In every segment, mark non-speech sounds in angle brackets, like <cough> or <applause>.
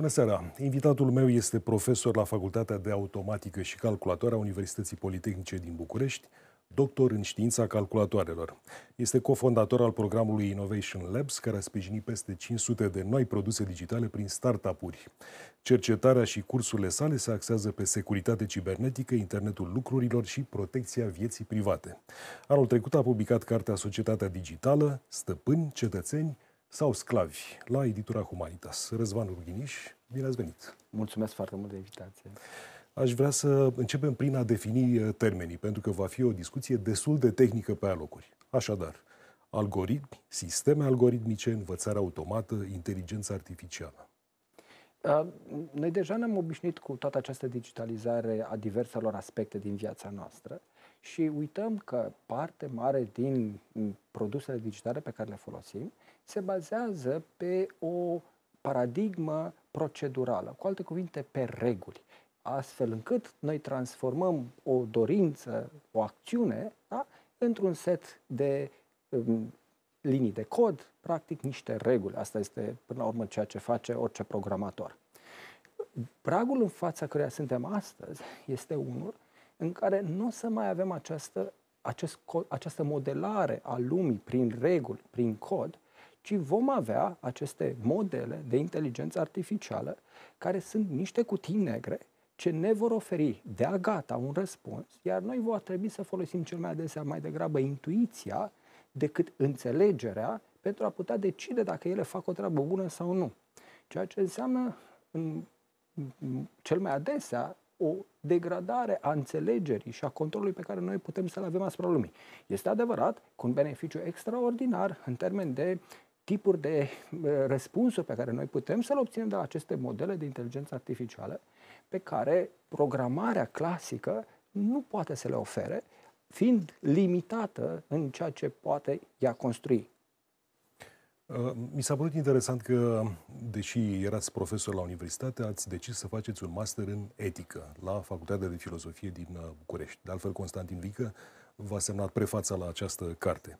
Bună seara! Invitatul meu este profesor la Facultatea de Automatică și Calculatoare a Universității Politehnice din București, doctor în știința calculatoarelor. Este cofondator al programului Innovation Labs, care a sprijinit peste 500 de noi produse digitale prin startup-uri. Cercetarea și cursurile sale se axează pe securitate cibernetică, internetul lucrurilor și protecția vieții private. Anul trecut a publicat cartea Societatea Digitală, Stăpâni, Cetățeni, sau sclavi la editura Humanitas. Răzvan Urghiniș, bine ați venit! Mulțumesc foarte mult de invitație! Aș vrea să începem prin a defini uh, termenii, pentru că va fi o discuție destul de tehnică pe alocuri. Așadar, algoritmi, sisteme algoritmice, învățare automată, inteligență artificială. Uh, noi deja ne-am obișnuit cu toată această digitalizare a diverselor aspecte din viața noastră și uităm că parte mare din produsele digitale pe care le folosim se bazează pe o paradigmă procedurală, cu alte cuvinte, pe reguli, astfel încât noi transformăm o dorință, o acțiune, da, într-un set de um, linii de cod, practic niște reguli. Asta este, până la urmă, ceea ce face orice programator. Pragul în fața căruia suntem astăzi este unul în care nu o să mai avem această, acest, această modelare a lumii prin reguli, prin cod, ci vom avea aceste modele de inteligență artificială care sunt niște cutii negre ce ne vor oferi de-a gata un răspuns, iar noi va trebui să folosim cel mai adesea mai degrabă intuiția decât înțelegerea pentru a putea decide dacă ele fac o treabă bună sau nu. Ceea ce înseamnă în, cel mai adesea o degradare a înțelegerii și a controlului pe care noi putem să-l avem asupra lumii. Este adevărat, cu un beneficiu extraordinar în termen de tipuri de uh, răspunsuri pe care noi putem să le obținem de la aceste modele de inteligență artificială, pe care programarea clasică nu poate să le ofere, fiind limitată în ceea ce poate ea construi. Uh, mi s-a părut interesant că, deși erați profesor la universitate, ați decis să faceți un master în etică la Facultatea de Filozofie din uh, București. De altfel, Constantin Vică v-a semnat prefața la această carte.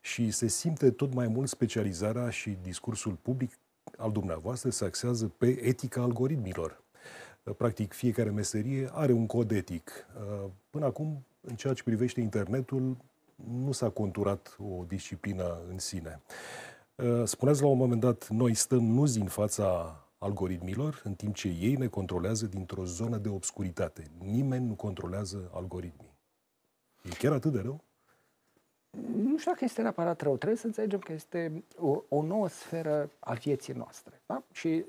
Și se simte tot mai mult specializarea și discursul public al dumneavoastră se axează pe etica algoritmilor. Practic, fiecare meserie are un cod etic. Până acum, în ceea ce privește internetul, nu s-a conturat o disciplină în sine. Spuneați la un moment dat, noi stăm nuzi în fața algoritmilor, în timp ce ei ne controlează dintr-o zonă de obscuritate. Nimeni nu controlează algoritmii. E chiar atât de rău? Nu știu dacă este neapărat rău. Trebuie să înțelegem că este o, o nouă sferă a vieții noastre. Da? Și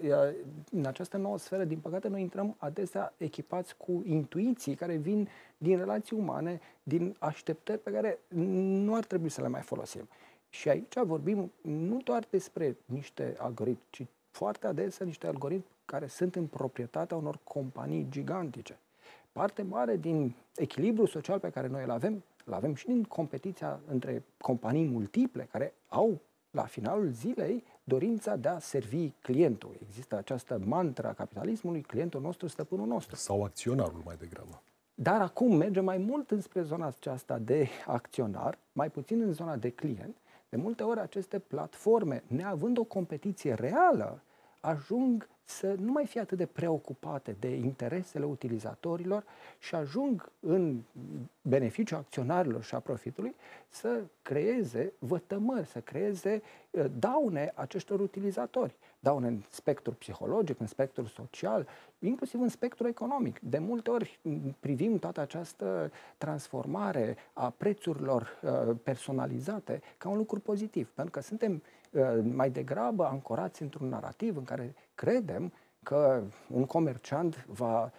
în această nouă sferă, din păcate, noi intrăm adesea echipați cu intuiții care vin din relații umane, din așteptări pe care nu ar trebui să le mai folosim. Și aici vorbim nu doar despre niște algoritmi, ci foarte adesea niște algoritmi care sunt în proprietatea unor companii gigantice parte mare din echilibrul social pe care noi îl avem, îl avem și din competiția între companii multiple care au la finalul zilei dorința de a servi clientul. Există această mantra a capitalismului, clientul nostru, stăpânul nostru. Sau acționarul mai degrabă. Dar acum merge mai mult înspre zona aceasta de acționar, mai puțin în zona de client. De multe ori aceste platforme, neavând o competiție reală, ajung să nu mai fie atât de preocupate de interesele utilizatorilor și ajung în beneficiul acționarilor și a profitului să creeze vătămări, să creeze uh, daune acestor utilizatori. Daune în spectru psihologic, în spectru social, inclusiv în spectru economic. De multe ori privim toată această transformare a prețurilor uh, personalizate ca un lucru pozitiv, pentru că suntem uh, mai degrabă ancorați într-un narativ în care credem că un comerciant va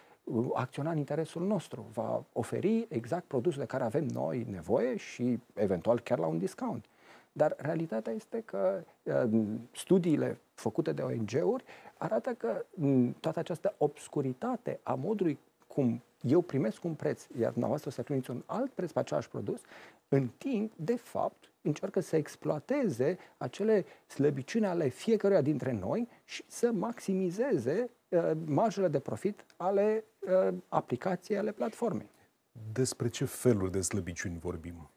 acționa în interesul nostru, va oferi exact produsul de care avem noi nevoie și eventual chiar la un discount. Dar realitatea este că uh, studiile făcute de ONG-uri arată că mm, toată această obscuritate a modului cum eu primesc un preț, iar dumneavoastră să primiți un alt preț pe același produs, în timp, de fapt, încearcă să exploateze acele slăbiciuni ale fiecăruia dintre noi și să maximizeze uh, marjele de profit ale uh, aplicației, ale platformei. Despre ce feluri de slăbiciuni vorbim?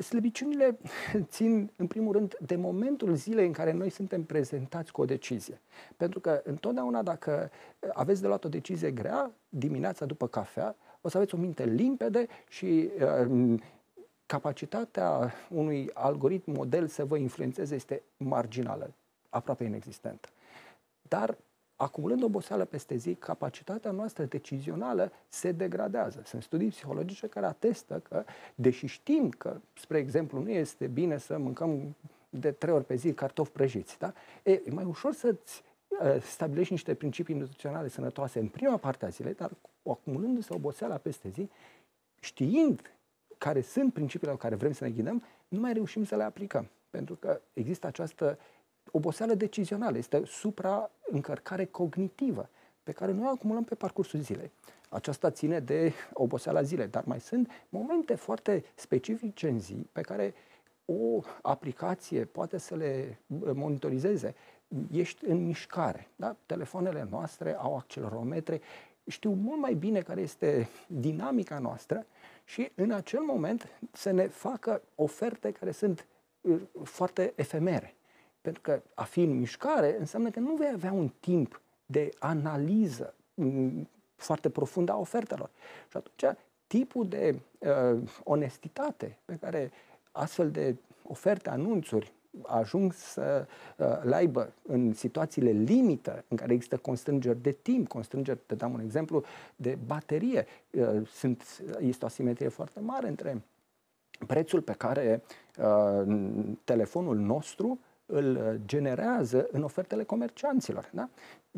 slăbiciunile <laughs> țin, în primul rând, de momentul zilei în care noi suntem prezentați cu o decizie. Pentru că întotdeauna dacă aveți de luat o decizie grea, dimineața după cafea, o să aveți o minte limpede și uh, capacitatea unui algoritm model să vă influențeze este marginală, aproape inexistentă. Dar acumulând oboseală peste zi, capacitatea noastră decizională se degradează. Sunt studii psihologice care atestă că, deși știm că, spre exemplu, nu este bine să mâncăm de trei ori pe zi cartofi prăjiți, da? e, e mai ușor să-ți uh, stabilești niște principii nutriționale sănătoase în prima parte a zilei, dar acumulându-se oboseala peste zi, știind care sunt principiile la care vrem să ne ghidăm, nu mai reușim să le aplicăm. Pentru că există această oboseală decizională, este supraîncărcare cognitivă pe care noi o acumulăm pe parcursul zilei. Aceasta ține de oboseala zilei, dar mai sunt momente foarte specifice în zi pe care o aplicație poate să le monitorizeze. Ești în mișcare. Da? Telefoanele noastre au accelerometre, știu mult mai bine care este dinamica noastră și în acel moment să ne facă oferte care sunt uh, foarte efemere. Pentru că a fi în mișcare înseamnă că nu vei avea un timp de analiză mm, foarte profundă a ofertelor. Și atunci tipul de uh, onestitate pe care astfel de oferte, anunțuri ajung să uh, le aibă în situațiile limită, în care există constrângeri de timp, constrângeri, te dăm un exemplu, de baterie. Uh, sunt, este o asimetrie foarte mare între prețul pe care uh, telefonul nostru îl generează în ofertele comercianților. Da?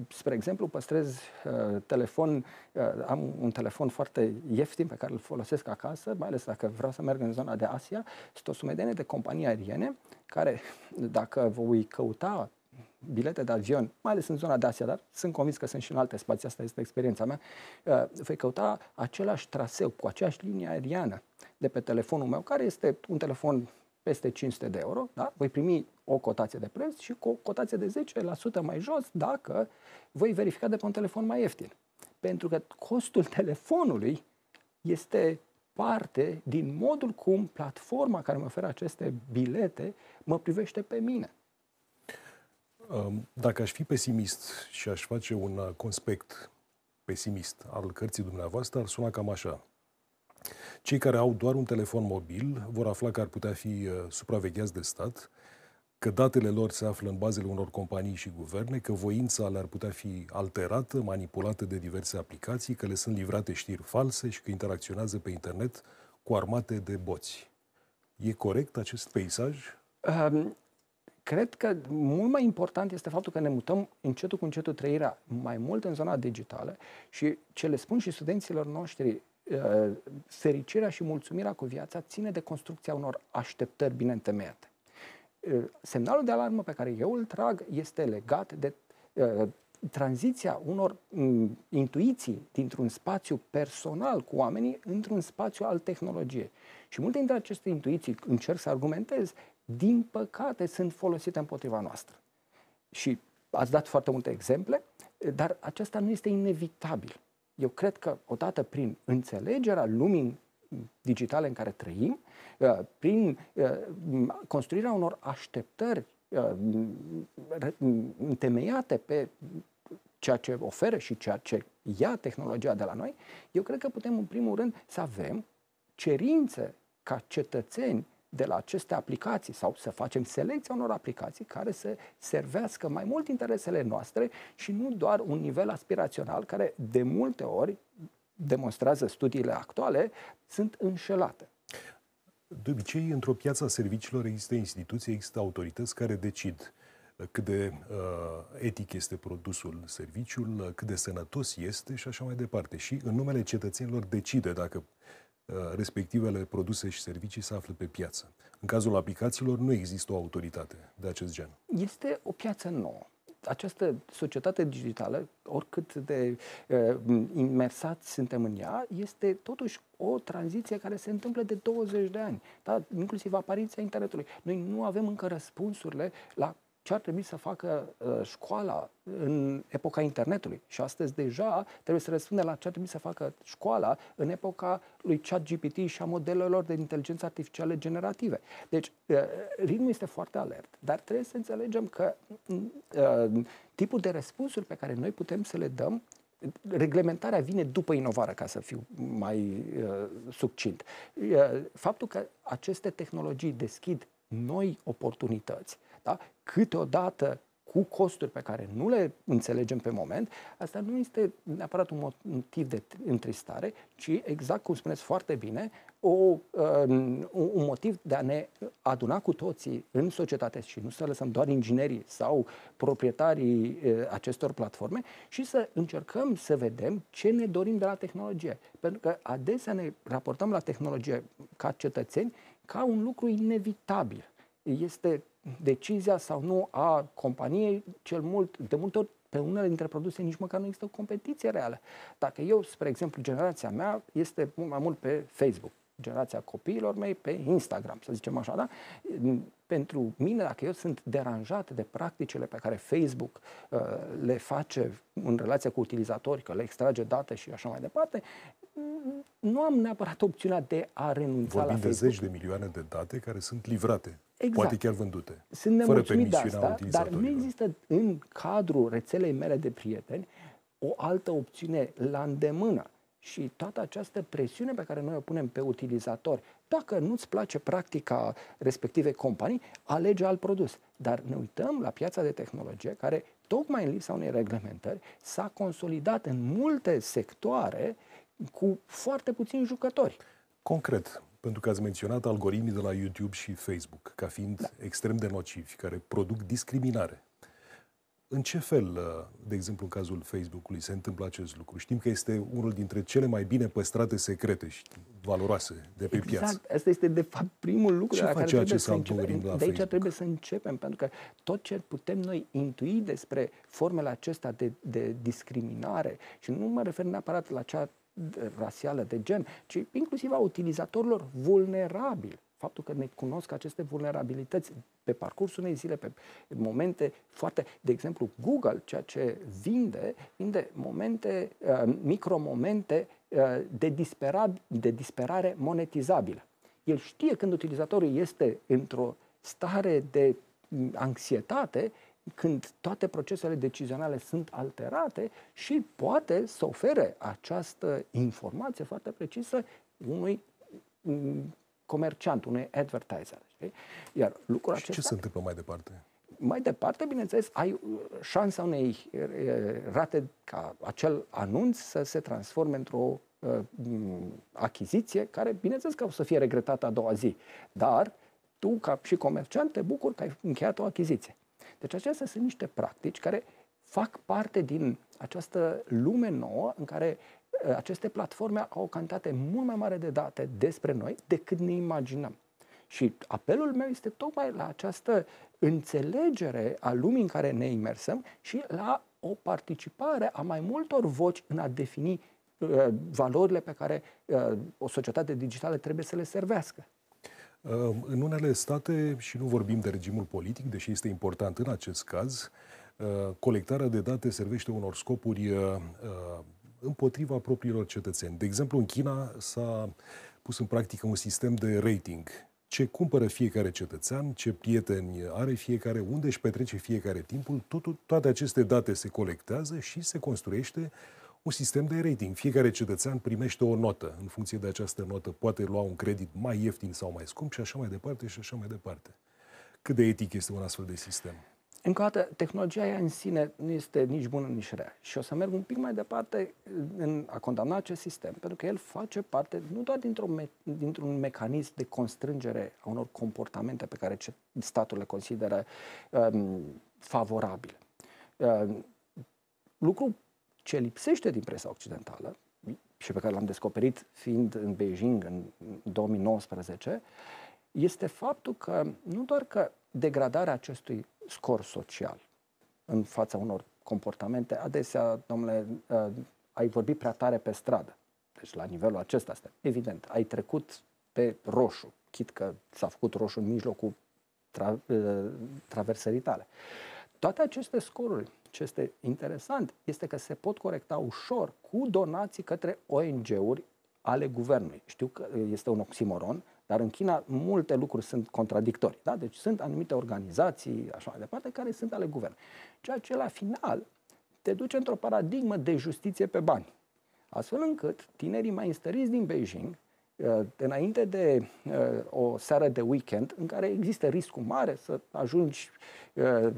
Spre exemplu, păstrez uh, telefon, uh, am un telefon foarte ieftin pe care îl folosesc acasă, mai ales dacă vreau să merg în zona de Asia. Sunt o sumedenie de companii aeriene care, dacă voi căuta bilete de avion, mai ales în zona de Asia, dar sunt convins că sunt și în alte spații, asta este experiența mea, uh, voi căuta același traseu cu aceeași linie aeriană de pe telefonul meu, care este un telefon peste 500 de euro, da? voi primi o cotație de preț și cu o cotație de 10% mai jos dacă voi verifica de pe un telefon mai ieftin. Pentru că costul telefonului este parte din modul cum platforma care mă oferă aceste bilete mă privește pe mine. Dacă aș fi pesimist și aș face un uh, conspect pesimist al cărții dumneavoastră, ar suna cam așa. Cei care au doar un telefon mobil vor afla că ar putea fi uh, supravegheați de stat, că datele lor se află în bazele unor companii și guverne, că voința le-ar putea fi alterată, manipulată de diverse aplicații, că le sunt livrate știri false și că interacționează pe internet cu armate de boți. E corect acest peisaj? Um, cred că mult mai important este faptul că ne mutăm încetul cu încetul trăirea mai mult în zona digitală și ce le spun și studenților noștri, uh, fericirea și mulțumirea cu viața ține de construcția unor așteptări bine întemeiate. Uh, semnalul de alarmă pe care eu îl trag este legat de uh, tranziția unor um, intuiții dintr-un spațiu personal cu oamenii într-un spațiu al tehnologiei. Și multe dintre aceste intuiții, încerc să argumentez, din păcate sunt folosite împotriva noastră. Și ați dat foarte multe exemple, dar acesta nu este inevitabil. Eu cred că odată prin înțelegerea lumii digitale în care trăim, uh, prin uh, construirea unor așteptări uh, întemeiate pe ceea ce oferă și ceea ce ia tehnologia de la noi, eu cred că putem în primul rând să avem cerințe ca cetățeni de la aceste aplicații sau să facem selecția unor aplicații care să servească mai mult interesele noastre și nu doar un nivel aspirațional care de multe ori demonstrează studiile actuale, sunt înșelate. De obicei, într-o piață a serviciilor există instituții, există autorități care decid cât de uh, etic este produsul, serviciul, cât de sănătos este și așa mai departe. Și în numele cetățenilor decide dacă Uh, respectivele produse și servicii se află pe piață. În cazul aplicațiilor nu există o autoritate de acest gen. Este o piață nouă. Această societate digitală, oricât de uh, imersați suntem în ea, este totuși o tranziție care se întâmplă de 20 de ani, da? inclusiv apariția internetului. Noi nu avem încă răspunsurile la ce ar trebui să facă uh, școala în epoca internetului. Și astăzi deja trebuie să răspundem la ce ar trebui să facă școala în epoca lui ChatGPT și a modelelor de inteligență artificială generative. Deci, uh, ritmul este foarte alert, dar trebuie să înțelegem că uh, tipul de răspunsuri pe care noi putem să le dăm reglementarea vine după inovare, ca să fiu mai uh, succint. Uh, faptul că aceste tehnologii deschid noi oportunități, da? câteodată cu costuri pe care nu le înțelegem pe moment, asta nu este neapărat un motiv de întristare, ci exact cum spuneți foarte bine, o, um, un motiv de a ne aduna cu toții în societate și nu să lăsăm doar inginerii sau proprietarii uh, acestor platforme și să încercăm să vedem ce ne dorim de la tehnologie. Pentru că adesea ne raportăm la tehnologie ca cetățeni ca un lucru inevitabil. Este decizia sau nu a companiei, cel mult, de multe ori pe unele dintre produse nici măcar nu există o competiție reală. Dacă eu, spre exemplu, generația mea este mult mai mult pe Facebook, generația copiilor mei pe Instagram, să zicem așa, da? Pentru mine, dacă eu sunt deranjat de practicile pe care Facebook uh, le face în relația cu utilizatori, că le extrage date și așa mai departe, nu am neapărat opțiunea de a renunța Vorbim la de Facebook. zeci de milioane de date care sunt livrate, Exact. poate chiar vândute, Sunt fără nemulțumit de permisiunea asta, dar nu utilizatorilor. există în cadrul rețelei mele de prieteni o altă opțiune la îndemână. Și toată această presiune pe care noi o punem pe utilizator, dacă nu-ți place practica respective companii, alege alt produs. Dar ne uităm la piața de tehnologie care, tocmai în lipsa unei reglementări, s-a consolidat în multe sectoare cu foarte puțini jucători. Concret, pentru că ați menționat algoritmii de la YouTube și Facebook ca fiind da. extrem de nocivi, care produc discriminare. În ce fel, uh, de exemplu, în cazul Facebook-ului se întâmplă acest lucru? Știm că este unul dintre cele mai bine păstrate secrete și valoroase de pe exact. piață. Asta este, de fapt, primul lucru Ce la care face trebuie acest să începem. algoritm la De aici Facebook? trebuie să începem, pentru că tot ce putem noi intui despre formele acestea de, de discriminare, și nu mă refer neapărat la cea de- rasială de gen, ci inclusiv a utilizatorilor vulnerabili. Faptul că ne cunosc aceste vulnerabilități pe parcursul unei zile, pe momente foarte... De exemplu, Google, ceea ce vinde, vinde momente, uh, micromomente uh, de, dispera, de disperare monetizabilă. El știe când utilizatorul este într-o stare de mm, anxietate, când toate procesele decizionale sunt alterate și poate să ofere această informație foarte precisă unui mm, comerciant, unui advertiser. Știi? Iar lucrul Și ce acesta se întâmplă mai departe? mai departe, bineînțeles, ai uh, șansa unei uh, rate ca acel anunț să se transforme într-o uh, m, achiziție care, bineînțeles că o să fie regretată a doua zi. Dar tu, ca și comerciant, te bucuri că ai încheiat o achiziție. Deci acestea sunt niște practici care fac parte din această lume nouă în care uh, aceste platforme au o cantitate mult mai mare de date despre noi decât ne imaginăm. Și apelul meu este tocmai la această înțelegere a lumii în care ne imersăm și la o participare a mai multor voci în a defini uh, valorile pe care uh, o societate digitală trebuie să le servească. Uh, În unele state, și nu vorbim de regimul politic, deși este important în acest caz, uh, colectarea de date servește unor scopuri uh, uh, împotriva propriilor cetățeni. De exemplu, în China s-a pus în practică un sistem de rating. Ce cumpără fiecare cetățean, ce prieteni are fiecare, unde își petrece fiecare timpul, totul, toate aceste date se colectează și se construiește un sistem de rating. Fiecare cetățean primește o notă. În funcție de această notă poate lua un credit mai ieftin sau mai scump și așa mai departe și așa mai departe. Cât de etic este un astfel de sistem? Încă o dată, tehnologia ea în sine nu este nici bună, nici rea. Și o să merg un pic mai departe în a condamna acest sistem, pentru că el face parte nu doar dintr-un, me- dintr-un mecanism de constrângere a unor comportamente pe care ce- statul le consideră um, favorabile. Um, lucru ce lipsește din presa occidentală și pe care l-am descoperit fiind în Beijing în 2019, este faptul că nu doar că degradarea acestui scor social în fața unor comportamente, adesea, domnule, uh, ai vorbit prea tare pe stradă. Deci la nivelul acesta este evident. Ai trecut pe roșu, chit că s-a făcut roșu în mijlocul tra, traversării tale. Toate aceste scoruri, ce este interesant, este că se pot corecta ușor cu donații către ONG-uri ale guvernului. Știu că este un oximoron, dar în China multe lucruri sunt contradictorii. Da? Deci sunt anumite organizații, așa mai departe, care sunt ale guvernului. Ceea ce la final te duce într-o paradigmă de justiție pe bani. Astfel încât tinerii mai înstăriți din Beijing, uh, înainte de uh, o seară de weekend, în care există riscul mare să ajungi uh,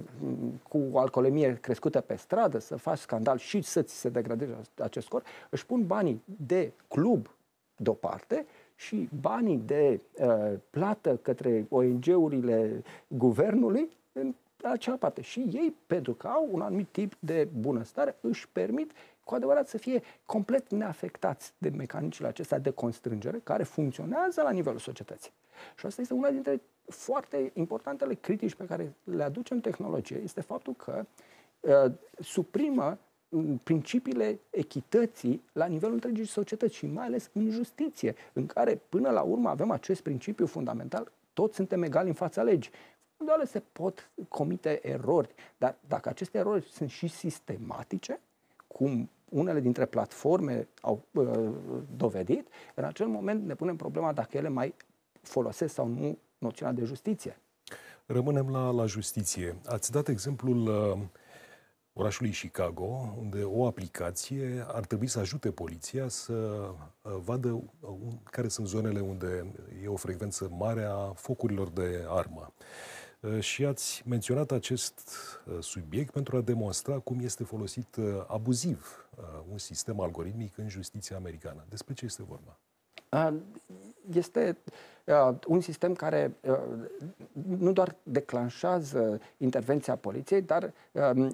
cu o alcoolemie crescută pe stradă, să faci scandal și să ți se degradeze acest scor, își pun banii de club deoparte și banii de uh, plată către ONG-urile guvernului în acea parte. Și ei, pentru că au un anumit tip de bunăstare, își permit cu adevărat să fie complet neafectați de mecanicile acestea de constrângere care funcționează la nivelul societății. Și asta este una dintre foarte importantele critici pe care le aducem tehnologie, este faptul că uh, suprimă principiile echității la nivelul întregii societăți și mai ales în justiție, în care până la urmă avem acest principiu fundamental, toți suntem egali în fața legii. Doar se pot comite erori, dar dacă aceste erori sunt și sistematice, cum unele dintre platforme au uh, dovedit, în acel moment ne punem problema dacă ele mai folosesc sau nu noțiunea de justiție. Rămânem la, la justiție. Ați dat exemplul uh, orașului Chicago, unde o aplicație ar trebui să ajute poliția să uh, vadă uh, care sunt zonele unde e o frecvență mare a focurilor de armă. Uh, și ați menționat acest subiect pentru a demonstra cum este folosit abuziv un sistem algoritmic în justiția americană. Despre ce este vorba? Este un sistem care nu doar declanșează intervenția poliției, dar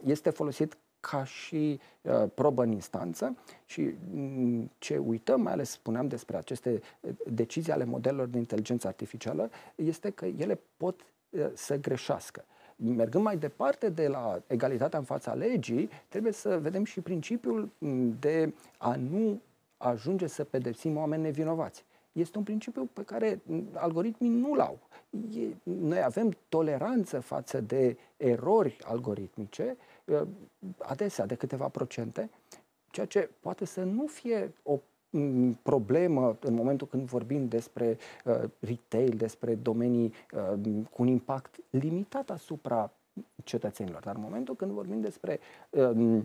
este folosit ca și uh, probă în instanță și mm, ce uităm, mai ales spuneam despre aceste decizii ale modelelor de inteligență artificială, este că ele pot uh, să greșească. Mergând mai departe de la egalitatea în fața legii, trebuie să vedem și principiul de a nu ajunge să pedepsim oameni nevinovați. Este un principiu pe care algoritmii nu-l au. Noi avem toleranță față de erori algoritmice, adesea de câteva procente, ceea ce poate să nu fie o problemă în momentul când vorbim despre uh, retail, despre domenii uh, cu un impact limitat asupra cetățenilor. Dar în momentul când vorbim despre uh,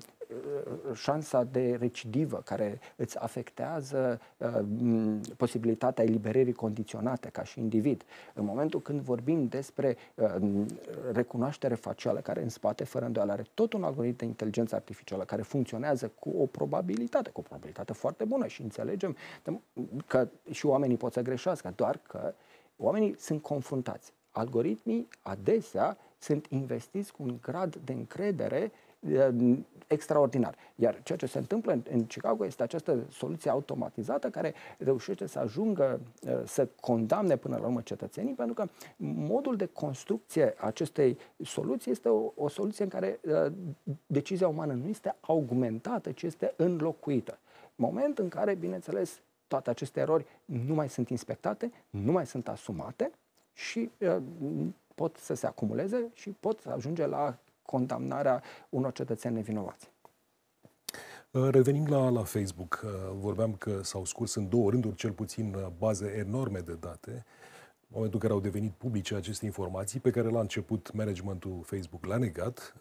șansa de recidivă care îți afectează uh, posibilitatea eliberării condiționate ca și individ, în momentul când vorbim despre uh, recunoaștere facială care în spate, fără îndoială, are tot un algoritm de inteligență artificială care funcționează cu o probabilitate, cu o probabilitate foarte bună și înțelegem că și oamenii pot să greșească, doar că oamenii sunt confruntați. Algoritmii adesea sunt investiți cu un grad de încredere uh, extraordinar. Iar ceea ce se întâmplă în, în Chicago este această soluție automatizată care reușește să ajungă uh, să condamne până la urmă cetățenii, pentru că modul de construcție a acestei soluții este o, o soluție în care uh, decizia umană nu este augmentată, ci este înlocuită. Moment în care, bineînțeles, toate aceste erori nu mai sunt inspectate, nu mai sunt asumate și uh, pot să se acumuleze și pot ajunge la condamnarea unor cetățeni nevinovați. Uh, Revenim la, la Facebook, uh, vorbeam că s-au scurs în două rânduri cel puțin uh, baze enorme de date, în momentul în care au devenit publice aceste informații, pe care la început managementul Facebook le-a negat.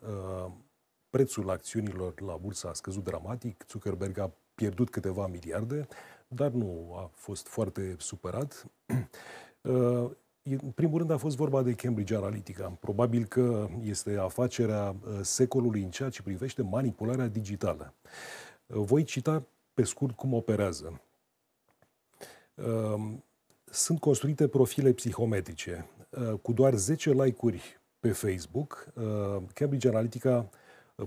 Prețul acțiunilor la bursă a scăzut dramatic, Zuckerberg a pierdut câteva miliarde, dar nu a fost foarte supărat. <clears throat> În primul rând a fost vorba de Cambridge Analytica. Probabil că este afacerea uh, secolului în ceea ce privește manipularea digitală. Uh, voi cita pe scurt cum operează. Uh, sunt construite profile psihometrice. Cu doar 10 like-uri pe Facebook, Cambridge Analytica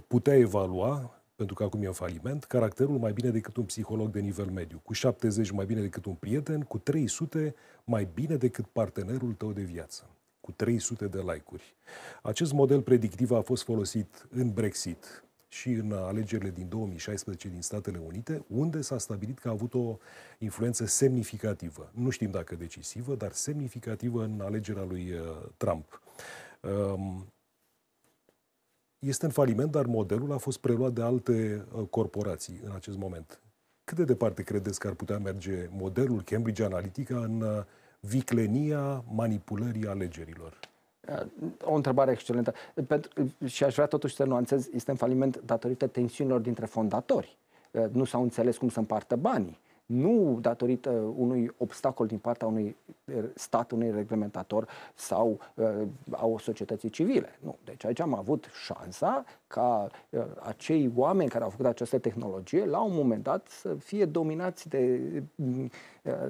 putea evalua pentru că acum e în faliment, caracterul mai bine decât un psiholog de nivel mediu, cu 70 mai bine decât un prieten, cu 300 mai bine decât partenerul tău de viață, cu 300 de like-uri. Acest model predictiv a fost folosit în Brexit, și în alegerile din 2016 din Statele Unite, unde s-a stabilit că a avut o influență semnificativă. Nu știm dacă decisivă, dar semnificativă în alegerea lui uh, Trump. Um, este în faliment, dar modelul a fost preluat de alte uh, corporații în acest moment. Cât de departe credeți că ar putea merge modelul Cambridge Analytica în uh, viclenia manipulării alegerilor? O întrebare excelentă. Pentru, și aș vrea totuși să nuanțez, este în faliment datorită tensiunilor dintre fondatori. Nu s-au înțeles cum să împartă banii nu datorită unui obstacol din partea unui er, stat, unui reglementator sau uh, a o societății civile. Nu. Deci aici am avut șansa ca uh, acei oameni care au făcut această tehnologie, la un moment dat, să fie dominați de uh,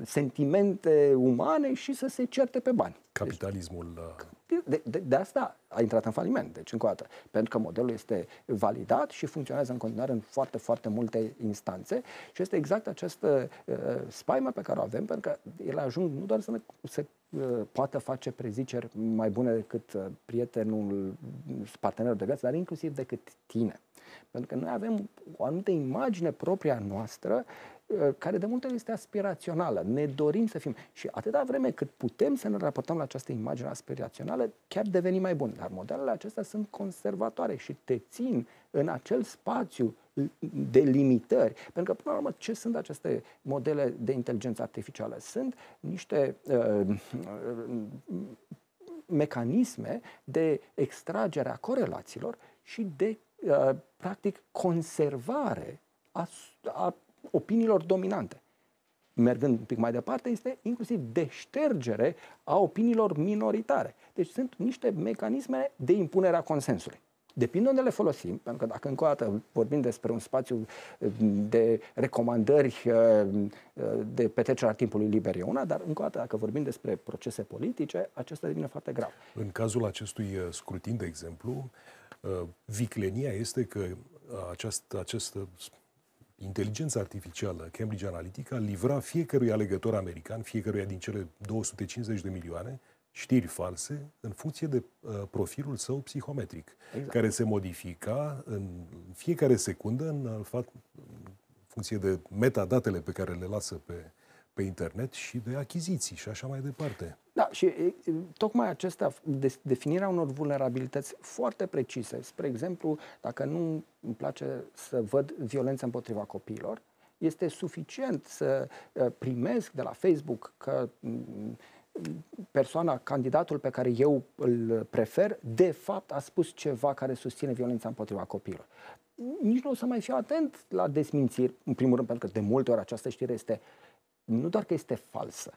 sentimente umane și să se certe pe bani. Capitalismul... Deci, de, de, de asta a intrat în faliment, deci încă o dată, pentru că modelul este validat și funcționează în continuare în foarte, foarte multe instanțe și este exact această uh, spaimă pe care o avem, pentru că el ajung nu doar să, ne, să uh, poată face preziceri mai bune decât uh, prietenul, partenerul de viață, dar inclusiv decât tine. Pentru că noi avem o anumită imagine proprie a noastră Uh, care de multe ori este aspirațională. Ne dorim să fim. Și atâta vreme cât putem să ne raportăm la această imagine aspirațională, chiar devenim mai buni. Dar modelele acestea sunt conservatoare și te țin în acel spațiu de limitări. Pentru că, până la urmă, ce sunt aceste modele de inteligență artificială? Sunt niște uh, mecanisme de extragere a corelațiilor și de, uh, practic, conservare a, a opiniilor dominante. Mergând un pic mai departe, este inclusiv deștergere a opiniilor minoritare. Deci sunt niște mecanisme de impunere a consensului. Depinde unde le folosim, pentru că dacă încă o dată vorbim despre un spațiu eh, de recomandări eh, de petrecerea timpului liber e una, dar încă o dată dacă vorbim despre procese politice, acesta devine foarte grav. În cazul acestui eh, scrutin, de exemplu, viclenia este că acest, acest inteligența artificială Cambridge Analytica livra fiecărui alegător american, fiecăruia din cele 250 de milioane, știri false în funcție de uh, profilul său psihometric, exact. care se modifica în fiecare secundă în, uh, în funcție de metadatele pe care le lasă pe, pe internet și de achiziții și așa mai departe. Da, și e, tocmai acesta, de, definirea unor vulnerabilități foarte precise, spre exemplu, dacă nu îmi place să văd violența împotriva copiilor, este suficient să primesc de la Facebook că persoana, candidatul pe care eu îl prefer, de fapt a spus ceva care susține violența împotriva copiilor. Nici nu o să mai fiu atent la desmințiri, în primul rând, pentru că de multe ori această știre este nu doar că este falsă,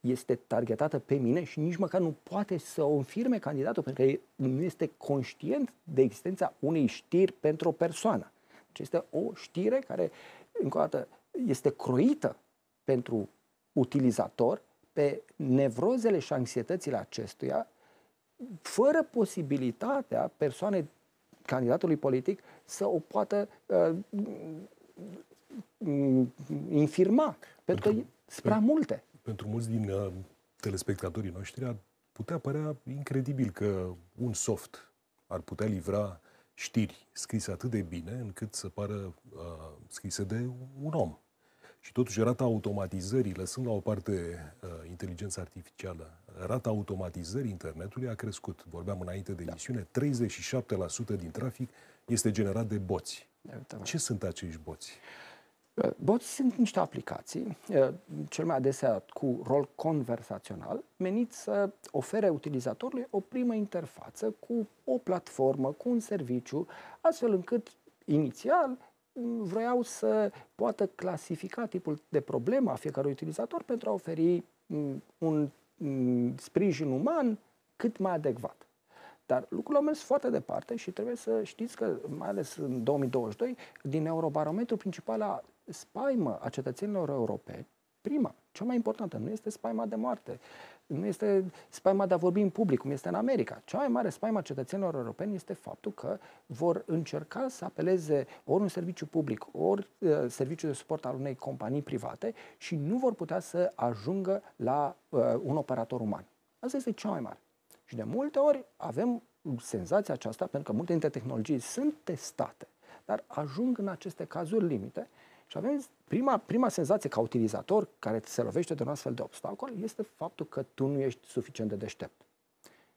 este targetată pe mine și nici măcar nu poate să o înfirme candidatul, pentru că nu este conștient de existența unei știri pentru o persoană. Deci este o știre care, încă o dată, este croită pentru utilizator pe nevrozele și anxietățile acestuia, fără posibilitatea persoanei candidatului politic să o poată uh, infirma. Pentru că sunt prea multe pentru mulți din uh, telespectatorii noștri ar putea părea incredibil că un soft ar putea livra știri scrise atât de bine încât să pară uh, scrise de un om. Și totuși rata automatizării, lăsând la o parte uh, inteligența artificială, rata automatizării internetului a crescut. Vorbeam înainte de da. emisiune, 37% din trafic este generat de boți. Ce sunt acești boți? Boți sunt niște aplicații, cel mai adesea cu rol conversațional, menit să ofere utilizatorului o primă interfață cu o platformă, cu un serviciu, astfel încât inițial vreau să poată clasifica tipul de problemă a fiecărui utilizator pentru a oferi un sprijin uman cât mai adecvat. Dar lucrurile au mers foarte departe și trebuie să știți că, mai ales în 2022, din Eurobarometru, principala spaimă a cetățenilor europeni, prima, cea mai importantă, nu este spaima de moarte, nu este spaima de a vorbi în public, cum este în America. Cea mai mare spaima a cetățenilor europeni este faptul că vor încerca să apeleze ori un serviciu public, ori uh, serviciu de suport al unei companii private și nu vor putea să ajungă la uh, un operator uman. Asta este cea mai mare. Și de multe ori avem senzația aceasta, pentru că multe dintre tehnologii sunt testate dar ajung în aceste cazuri limite și avem prima, prima senzație ca utilizator care se lovește de un astfel de obstacol este faptul că tu nu ești suficient de deștept.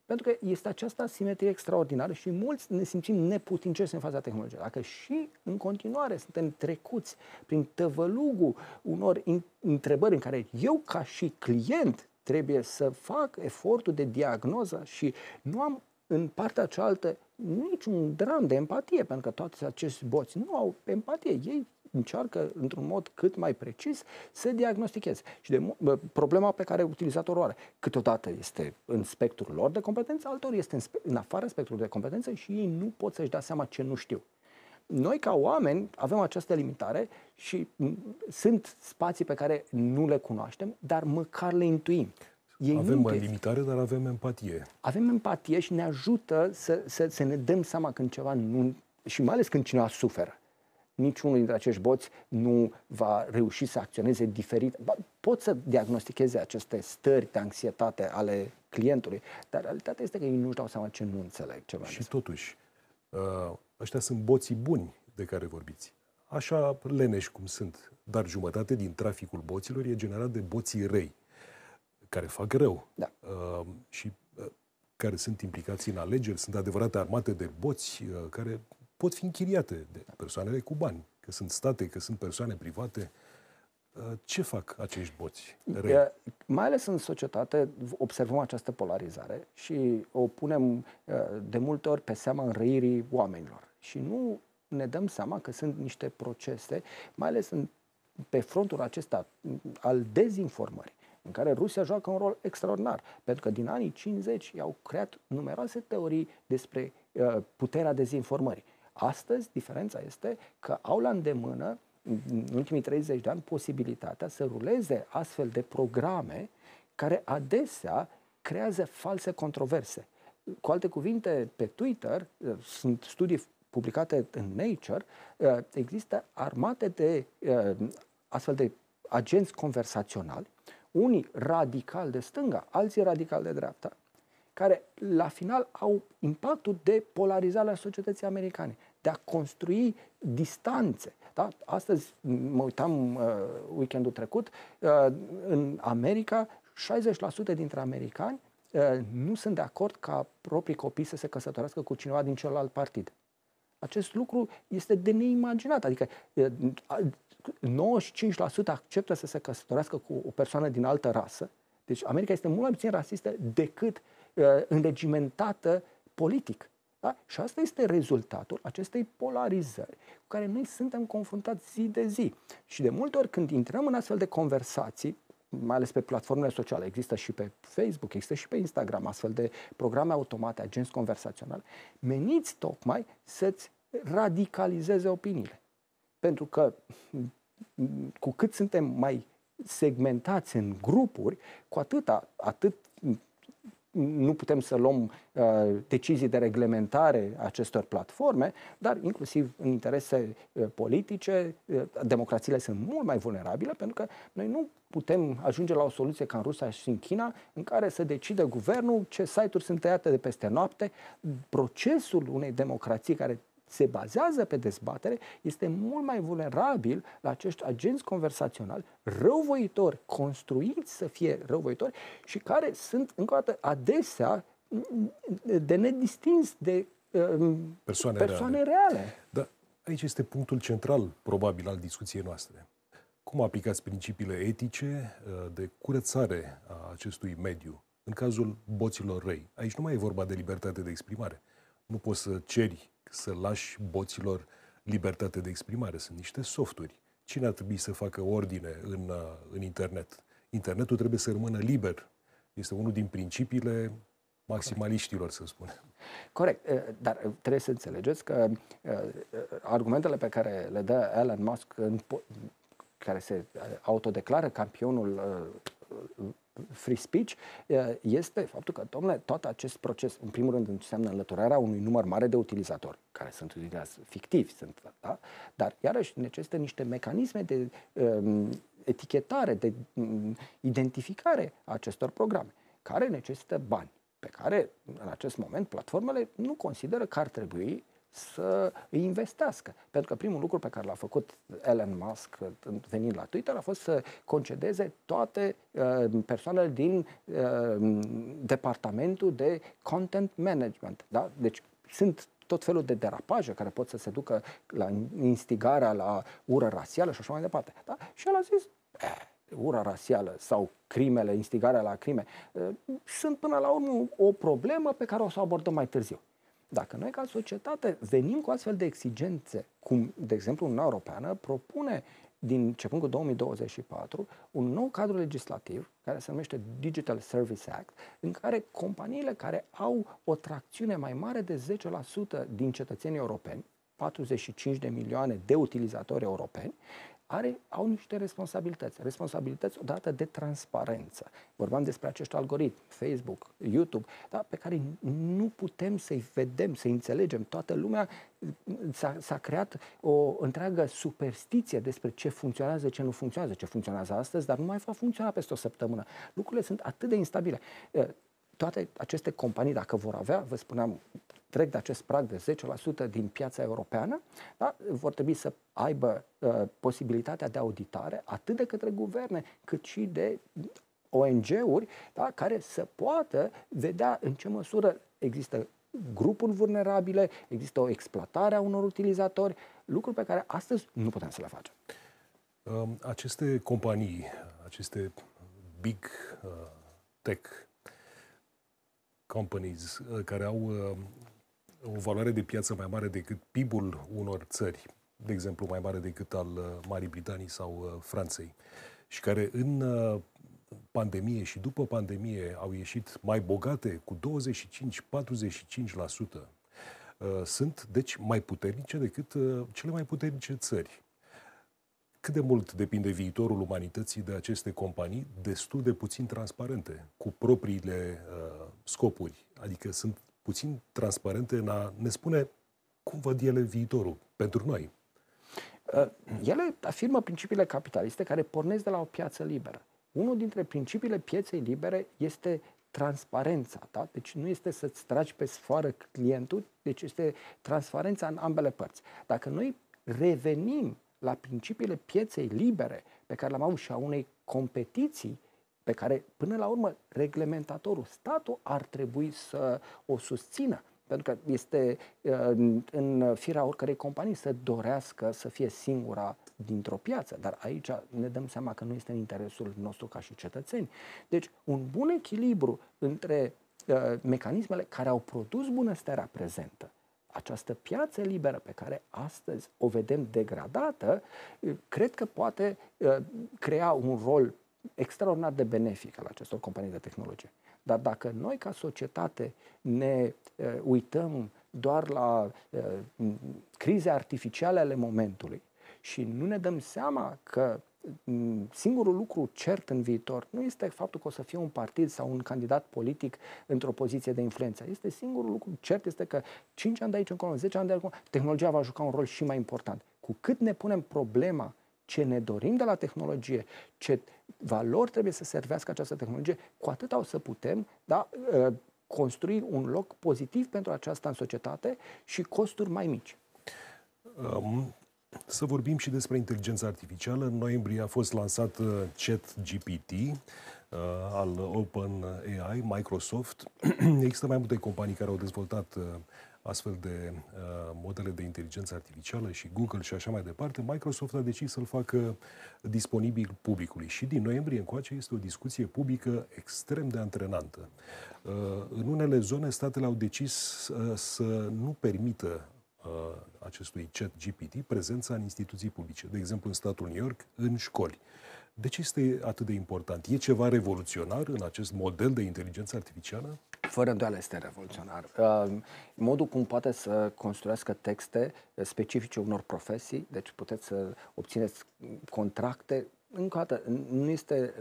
Pentru că este această asimetrie extraordinară și mulți ne simțim neputincioși în fața tehnologiei. Dacă și în continuare suntem trecuți prin tăvălugul unor întrebări în care eu ca și client trebuie să fac efortul de diagnoză și nu am în partea cealaltă niciun dram de empatie, pentru că toți acești boți nu au empatie. Ei încearcă într-un mod cât mai precis să diagnosticheze. Și de, problema pe care utilizatorul are, câteodată este în spectrul lor de competență, altor este în, în afara spectrului de competență și ei nu pot să-și dea seama ce nu știu. Noi, ca oameni, avem această limitare și sunt spații pe care nu le cunoaștem, dar măcar le intuim. Ei avem nu limitare, dar avem empatie. Avem empatie și ne ajută să, să, să ne dăm seama când ceva nu... și mai ales când cineva suferă niciunul dintre acești boți nu va reuși să acționeze diferit. Pot să diagnosticheze aceste stări de anxietate ale clientului, dar realitatea este că ei nu-și dau seama ce nu înțeleg ceva. Și totuși, uh, ăștia sunt boții buni de care vorbiți. Așa leneși cum sunt, dar jumătate din traficul boților e generat de boții răi, care fac rău da. uh, și uh, care sunt implicați în alegeri, sunt adevărate armate de boți care pot fi închiriate de persoanele cu bani, că sunt state, că sunt persoane private. Uh, ce fac acești boți? Rei? Mai ales în societate observăm această polarizare și o punem uh, de multe ori pe seama înrăirii oamenilor. Și nu ne dăm seama că sunt niște procese, mai ales în, pe frontul acesta al dezinformării, în care Rusia joacă un rol extraordinar. Pentru că din anii 50 i-au creat numeroase teorii despre uh, puterea dezinformării. Astăzi, diferența este că au la îndemână, în ultimii 30 de ani, posibilitatea să ruleze astfel de programe care adesea creează false controverse. Cu alte cuvinte, pe Twitter uh, sunt studii publicate în Nature, uh, există armate de uh, astfel de agenți conversaționali, unii radical de stânga, alții radical de dreapta, care la final au impactul de polarizare a societății americane, de a construi distanțe. Da? Astăzi, mă uitam uh, weekendul trecut, uh, în America, 60% dintre americani uh, nu sunt de acord ca proprii copii să se căsătorească cu cineva din celălalt partid. Acest lucru este de neimaginat. Adică uh, 95% acceptă să se căsătorească cu o persoană din altă rasă. Deci America este mult mai puțin rasistă decât uh, înregimentată politic. Da? Și asta este rezultatul acestei polarizări cu care noi suntem confruntați zi de zi. Și de multe ori când intrăm în astfel de conversații, mai ales pe platformele sociale, există și pe Facebook, există și pe Instagram astfel de programe automate, agenți conversaționali, meniți tocmai să-ți radicalizeze opiniile. Pentru că cu cât suntem mai segmentați în grupuri, cu atât, atât nu putem să luăm uh, decizii de reglementare a acestor platforme, dar inclusiv în interese uh, politice, uh, democrațiile sunt mult mai vulnerabile pentru că noi nu putem ajunge la o soluție ca în Rusia și în China, în care să decide guvernul ce site-uri sunt tăiate de peste noapte. Procesul unei democrații care se bazează pe dezbatere, este mult mai vulnerabil la acești agenți conversaționali răuvoitori, construiți să fie răuvoitori și care sunt, încă o dată, adesea de nedistins de uh, persoane, persoane reale. reale. Da, aici este punctul central, probabil, al discuției noastre. Cum aplicați principiile etice uh, de curățare a acestui mediu în cazul boților răi? Aici nu mai e vorba de libertate de exprimare. Nu poți să ceri să lași boților libertate de exprimare. Sunt niște softuri. Cine ar trebui să facă ordine în, uh, în internet? Internetul trebuie să rămână liber. Este unul din principiile maximaliștilor, să spunem. Corect, uh, dar uh, trebuie să înțelegeți că argumentele pe care le dă Elon Musk, care se autodeclară campionul free speech este faptul că, domnule, tot acest proces, în primul rând, înseamnă înlăturarea unui număr mare de utilizatori, care sunt utilizați fictivi, sunt, da? dar iarăși necesită niște mecanisme de um, etichetare, de um, identificare a acestor programe, care necesită bani, pe care, în acest moment, platformele nu consideră că ar trebui să îi investească. Pentru că primul lucru pe care l-a făcut Elon Musk venind la Twitter a fost să concedeze toate uh, persoanele din uh, departamentul de content management. Da? Deci sunt tot felul de derapaje care pot să se ducă la instigarea, la ură rasială și așa mai departe. Da? Și el a zis, eh, ura rasială sau crimele, instigarea la crime, eh, sunt până la urmă o problemă pe care o să o abordăm mai târziu. Dacă noi ca societate venim cu astfel de exigențe, cum de exemplu Uniunea Europeană propune din începând cu 2024 un nou cadru legislativ care se numește Digital Service Act, în care companiile care au o tracțiune mai mare de 10% din cetățenii europeni, 45 de milioane de utilizatori europeni, are, au niște responsabilități. Responsabilități odată de transparență. Vorbeam despre acești algoritmi, Facebook, YouTube, da, pe care nu putem să-i vedem, să-i înțelegem. Toată lumea s-a, s-a creat o întreagă superstiție despre ce funcționează, ce nu funcționează, ce funcționează astăzi, dar nu mai va funcționa peste o săptămână. Lucrurile sunt atât de instabile toate aceste companii, dacă vor avea, vă spuneam, trec de acest prag de 10% din piața europeană, da, vor trebui să aibă uh, posibilitatea de auditare atât de către guverne, cât și de ONG-uri, da, care să poată vedea în ce măsură există grupuri vulnerabile, există o exploatare a unor utilizatori, lucruri pe care astăzi nu putem să le facem. Um, aceste companii, aceste big uh, tech companies uh, care au uh, o valoare de piață mai mare decât PIB-ul unor țări, de exemplu mai mare decât al uh, Marii Britanii sau Franței, și care în pandemie și după pandemie au ieșit mai bogate cu 25-45%, sunt deci mai puternice decât cele mai puternice țări. Cât de mult depinde viitorul umanității de aceste companii? Destul de puțin transparente, cu propriile uh, scopuri, adică sunt puțin transparente în a ne spune cum văd ele viitorul pentru noi. Uh, ele afirmă principiile capitaliste care pornesc de la o piață liberă. Unul dintre principiile pieței libere este transparența, da? Deci nu este să-ți tragi pe sfoară clientul, deci este transparența în ambele părți. Dacă noi revenim la principiile pieței libere pe care le-am avut și a unei competiții pe care, până la urmă, reglementatorul, statul ar trebui să o susțină. Pentru că este uh, în firea oricărei companii să dorească să fie singura dintr-o piață. Dar aici ne dăm seama că nu este în interesul nostru ca și cetățeni. Deci, un bun echilibru între uh, mecanismele care au produs bunăstarea prezentă această piață liberă pe care astăzi o vedem degradată, cred că poate uh, crea un rol extraordinar de benefic al acestor companii de tehnologie. Dar dacă noi ca societate ne uh, uităm doar la uh, crize artificiale ale momentului și nu ne dăm seama că Mm, singurul lucru cert în viitor nu este faptul că o să fie un partid sau un candidat politic într-o poziție de influență. Este singurul lucru cert este că 5 ani de aici încolo, 10 ani de acolo, tehnologia va juca un rol și mai important. Cu cât ne punem problema ce ne dorim de la tehnologie, ce valori trebuie să servească această tehnologie, cu atât o să putem da, ă, construi un loc pozitiv pentru aceasta în societate și costuri mai mici. Um, să vorbim și despre inteligența artificială. În noiembrie a fost lansat uh, ChatGPT uh, al OpenAI, Microsoft. <clears throat> Există mai multe companii care au dezvoltat uh, astfel de uh, modele de inteligență artificială și Google și așa mai departe, Microsoft a decis să-l facă disponibil publicului. Și din noiembrie încoace este o discuție publică extrem de antrenantă. Uh, în unele zone, statele au decis uh, să nu permită uh, acestui chat GPT prezența în instituții publice, de exemplu în statul New York, în școli. De ce este atât de important? E ceva revoluționar în acest model de inteligență artificială? Fără îndoială este revoluționar. Uh, modul cum poate să construiască texte specifice unor profesii, deci puteți să obțineți contracte încă o dată, nu este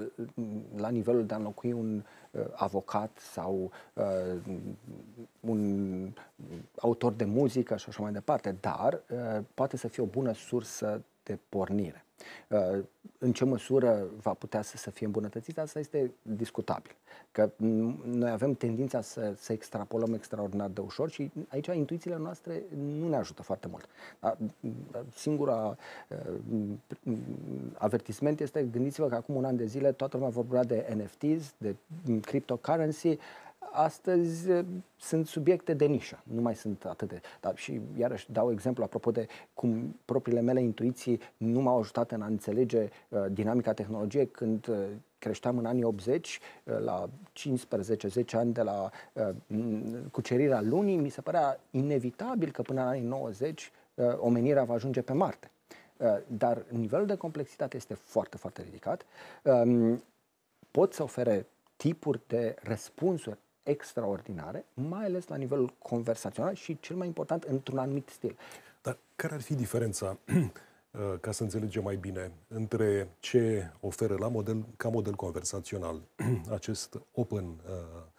la nivelul de a înlocui un uh, avocat sau uh, un autor de muzică și așa mai departe, dar uh, poate să fie o bună sursă de pornire. Uh, în ce măsură va putea să, să fie îmbunătățită, asta este discutabil. Că noi avem tendința să, să extrapolăm extraordinar de ușor și aici intuițiile noastre nu ne ajută foarte mult. Dar singura uh, avertisment este, gândiți-vă că acum un an de zile toată lumea vorbea de NFTs, de cryptocurrency, astăzi eh, sunt subiecte de nișă, nu mai sunt atât de... Dar și iarăși dau exemplu apropo de cum propriile mele intuiții nu m-au ajutat în a înțelege uh, dinamica tehnologiei când uh, creșteam în anii 80, uh, la 15-10 ani de la uh, cucerirea lunii, mi se părea inevitabil că până în anii 90 uh, omenirea va ajunge pe Marte. Uh, dar nivelul de complexitate este foarte, foarte ridicat. Um, pot să ofere tipuri de răspunsuri extraordinare, mai ales la nivelul conversațional și, cel mai important, într-un anumit stil. Dar care ar fi diferența, <clears throat> uh, ca să înțelegem mai bine, între ce oferă la model, ca model conversațional <clears throat> acest Open uh,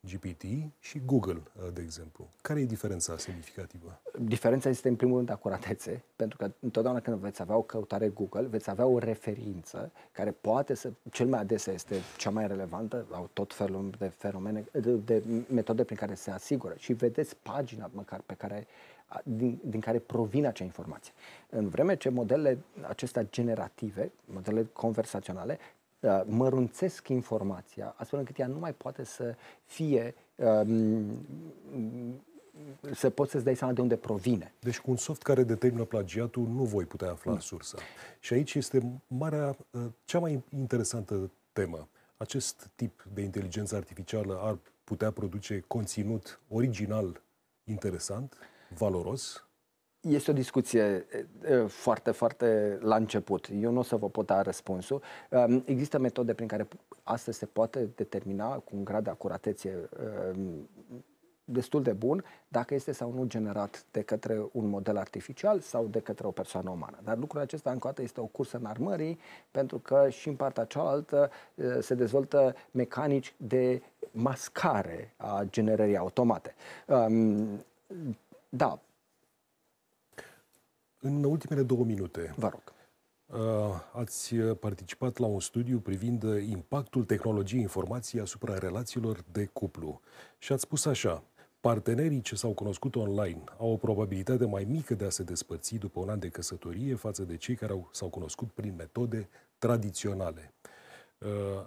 GPT și Google, uh, de exemplu. Care e diferența semnificativă? Diferența este, în primul rând, acuratețe, pentru că întotdeauna când veți avea o căutare Google, veți avea o referință care poate să, cel mai adesea este cea mai relevantă, au tot felul de fenomene, de, de metode prin care se asigură și vedeți pagina măcar pe care din, din care provine acea informație. În vreme ce modelele acestea generative, modelele conversaționale, Uh, mărunțesc informația, astfel încât ea nu mai poate să fie um, să poți să-ți dai seama de unde provine. Deci cu un soft care determină plagiatul nu voi putea afla mm. sursa. Și aici este marea, uh, cea mai interesantă temă. Acest tip de inteligență artificială ar putea produce conținut original interesant, valoros, este o discuție foarte, foarte la început. Eu nu o să vă pot da răspunsul. Există metode prin care astăzi se poate determina cu un grad de acuratețe destul de bun dacă este sau nu generat de către un model artificial sau de către o persoană umană. Dar lucrul acesta încă o dată este o cursă în armării pentru că și în partea cealaltă se dezvoltă mecanici de mascare a generării automate. Da, în ultimele două minute, Vă rog. Uh, ați participat la un studiu privind impactul tehnologiei informației asupra relațiilor de cuplu. Și ați spus așa, partenerii ce s-au cunoscut online au o probabilitate mai mică de a se despărți după un an de căsătorie față de cei care au, s-au cunoscut prin metode tradiționale. Uh,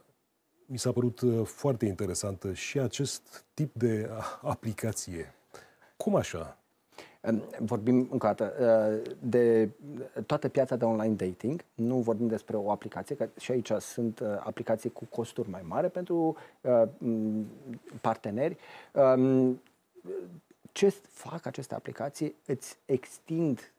mi s-a părut uh, foarte interesantă și acest tip de aplicație. Cum așa? Vorbim încă o dată uh, de toată piața de online dating, nu vorbim despre o aplicație, că și aici sunt uh, aplicații cu costuri mai mari pentru uh, parteneri. Um, ce fac aceste aplicații? Îți extind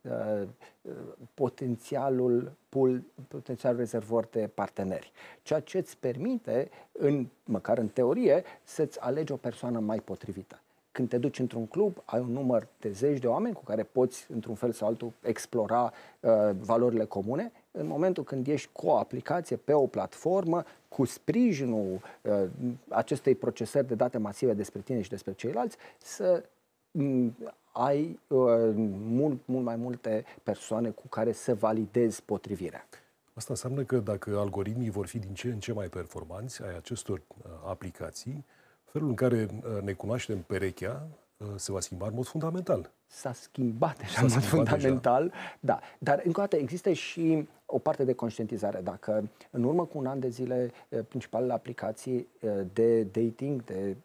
potențialul pool, potențialul rezervor de parteneri, ceea ce îți permite, în, măcar în teorie, să-ți alegi o persoană mai potrivită când te duci într-un club, ai un număr de zeci de oameni cu care poți, într-un fel sau altul, explora uh, valorile comune. În momentul când ești cu o aplicație pe o platformă, cu sprijinul uh, acestei procesări de date masive despre tine și despre ceilalți, să um, ai uh, mult, mult mai multe persoane cu care să validezi potrivirea. Asta înseamnă că dacă algoritmii vor fi din ce în ce mai performanți ai acestor uh, aplicații, felul în care uh, ne cunoaștem perechea uh, se va schimba în mod fundamental. S-a schimbat deja în mod fundamental, deja. da. Dar, încă o dată, există și o parte de conștientizare. Dacă în urmă cu un an de zile uh, principalele aplicații de dating, de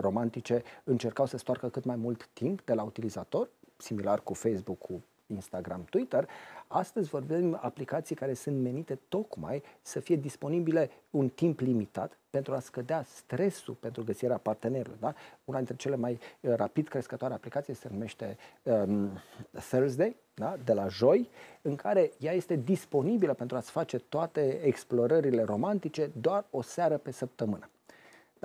romantice, încercau să stoarcă cât mai mult timp de la utilizator, similar cu Facebook, cu Instagram, Twitter, astăzi vorbim aplicații care sunt menite tocmai să fie disponibile un timp limitat pentru a scădea stresul pentru găsirea partenerului. Da? Una dintre cele mai uh, rapid crescătoare aplicații se numește um, Thursday, da? de la joi, în care ea este disponibilă pentru a-ți face toate explorările romantice doar o seară pe săptămână.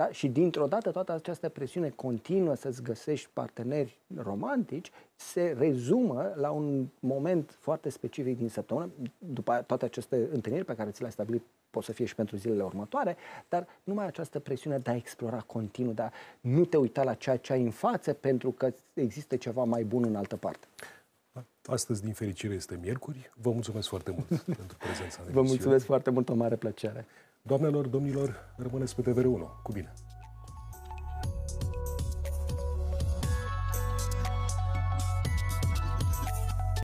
Da? Și dintr-o dată toată această presiune continuă să-ți găsești parteneri romantici se rezumă la un moment foarte specific din săptămână, după toate aceste întâlniri pe care ți le-ai stabilit pot să fie și pentru zilele următoare, dar numai această presiune de a explora continuu, de a nu te uita la ceea ce ai în față pentru că există ceva mai bun în altă parte. Astăzi, din fericire, este miercuri. Vă mulțumesc foarte mult <laughs> pentru prezența în Vă mulțumesc foarte mult, o mare plăcere. Doamnelor, domnilor, rămâneți pe TVR1. Cu bine!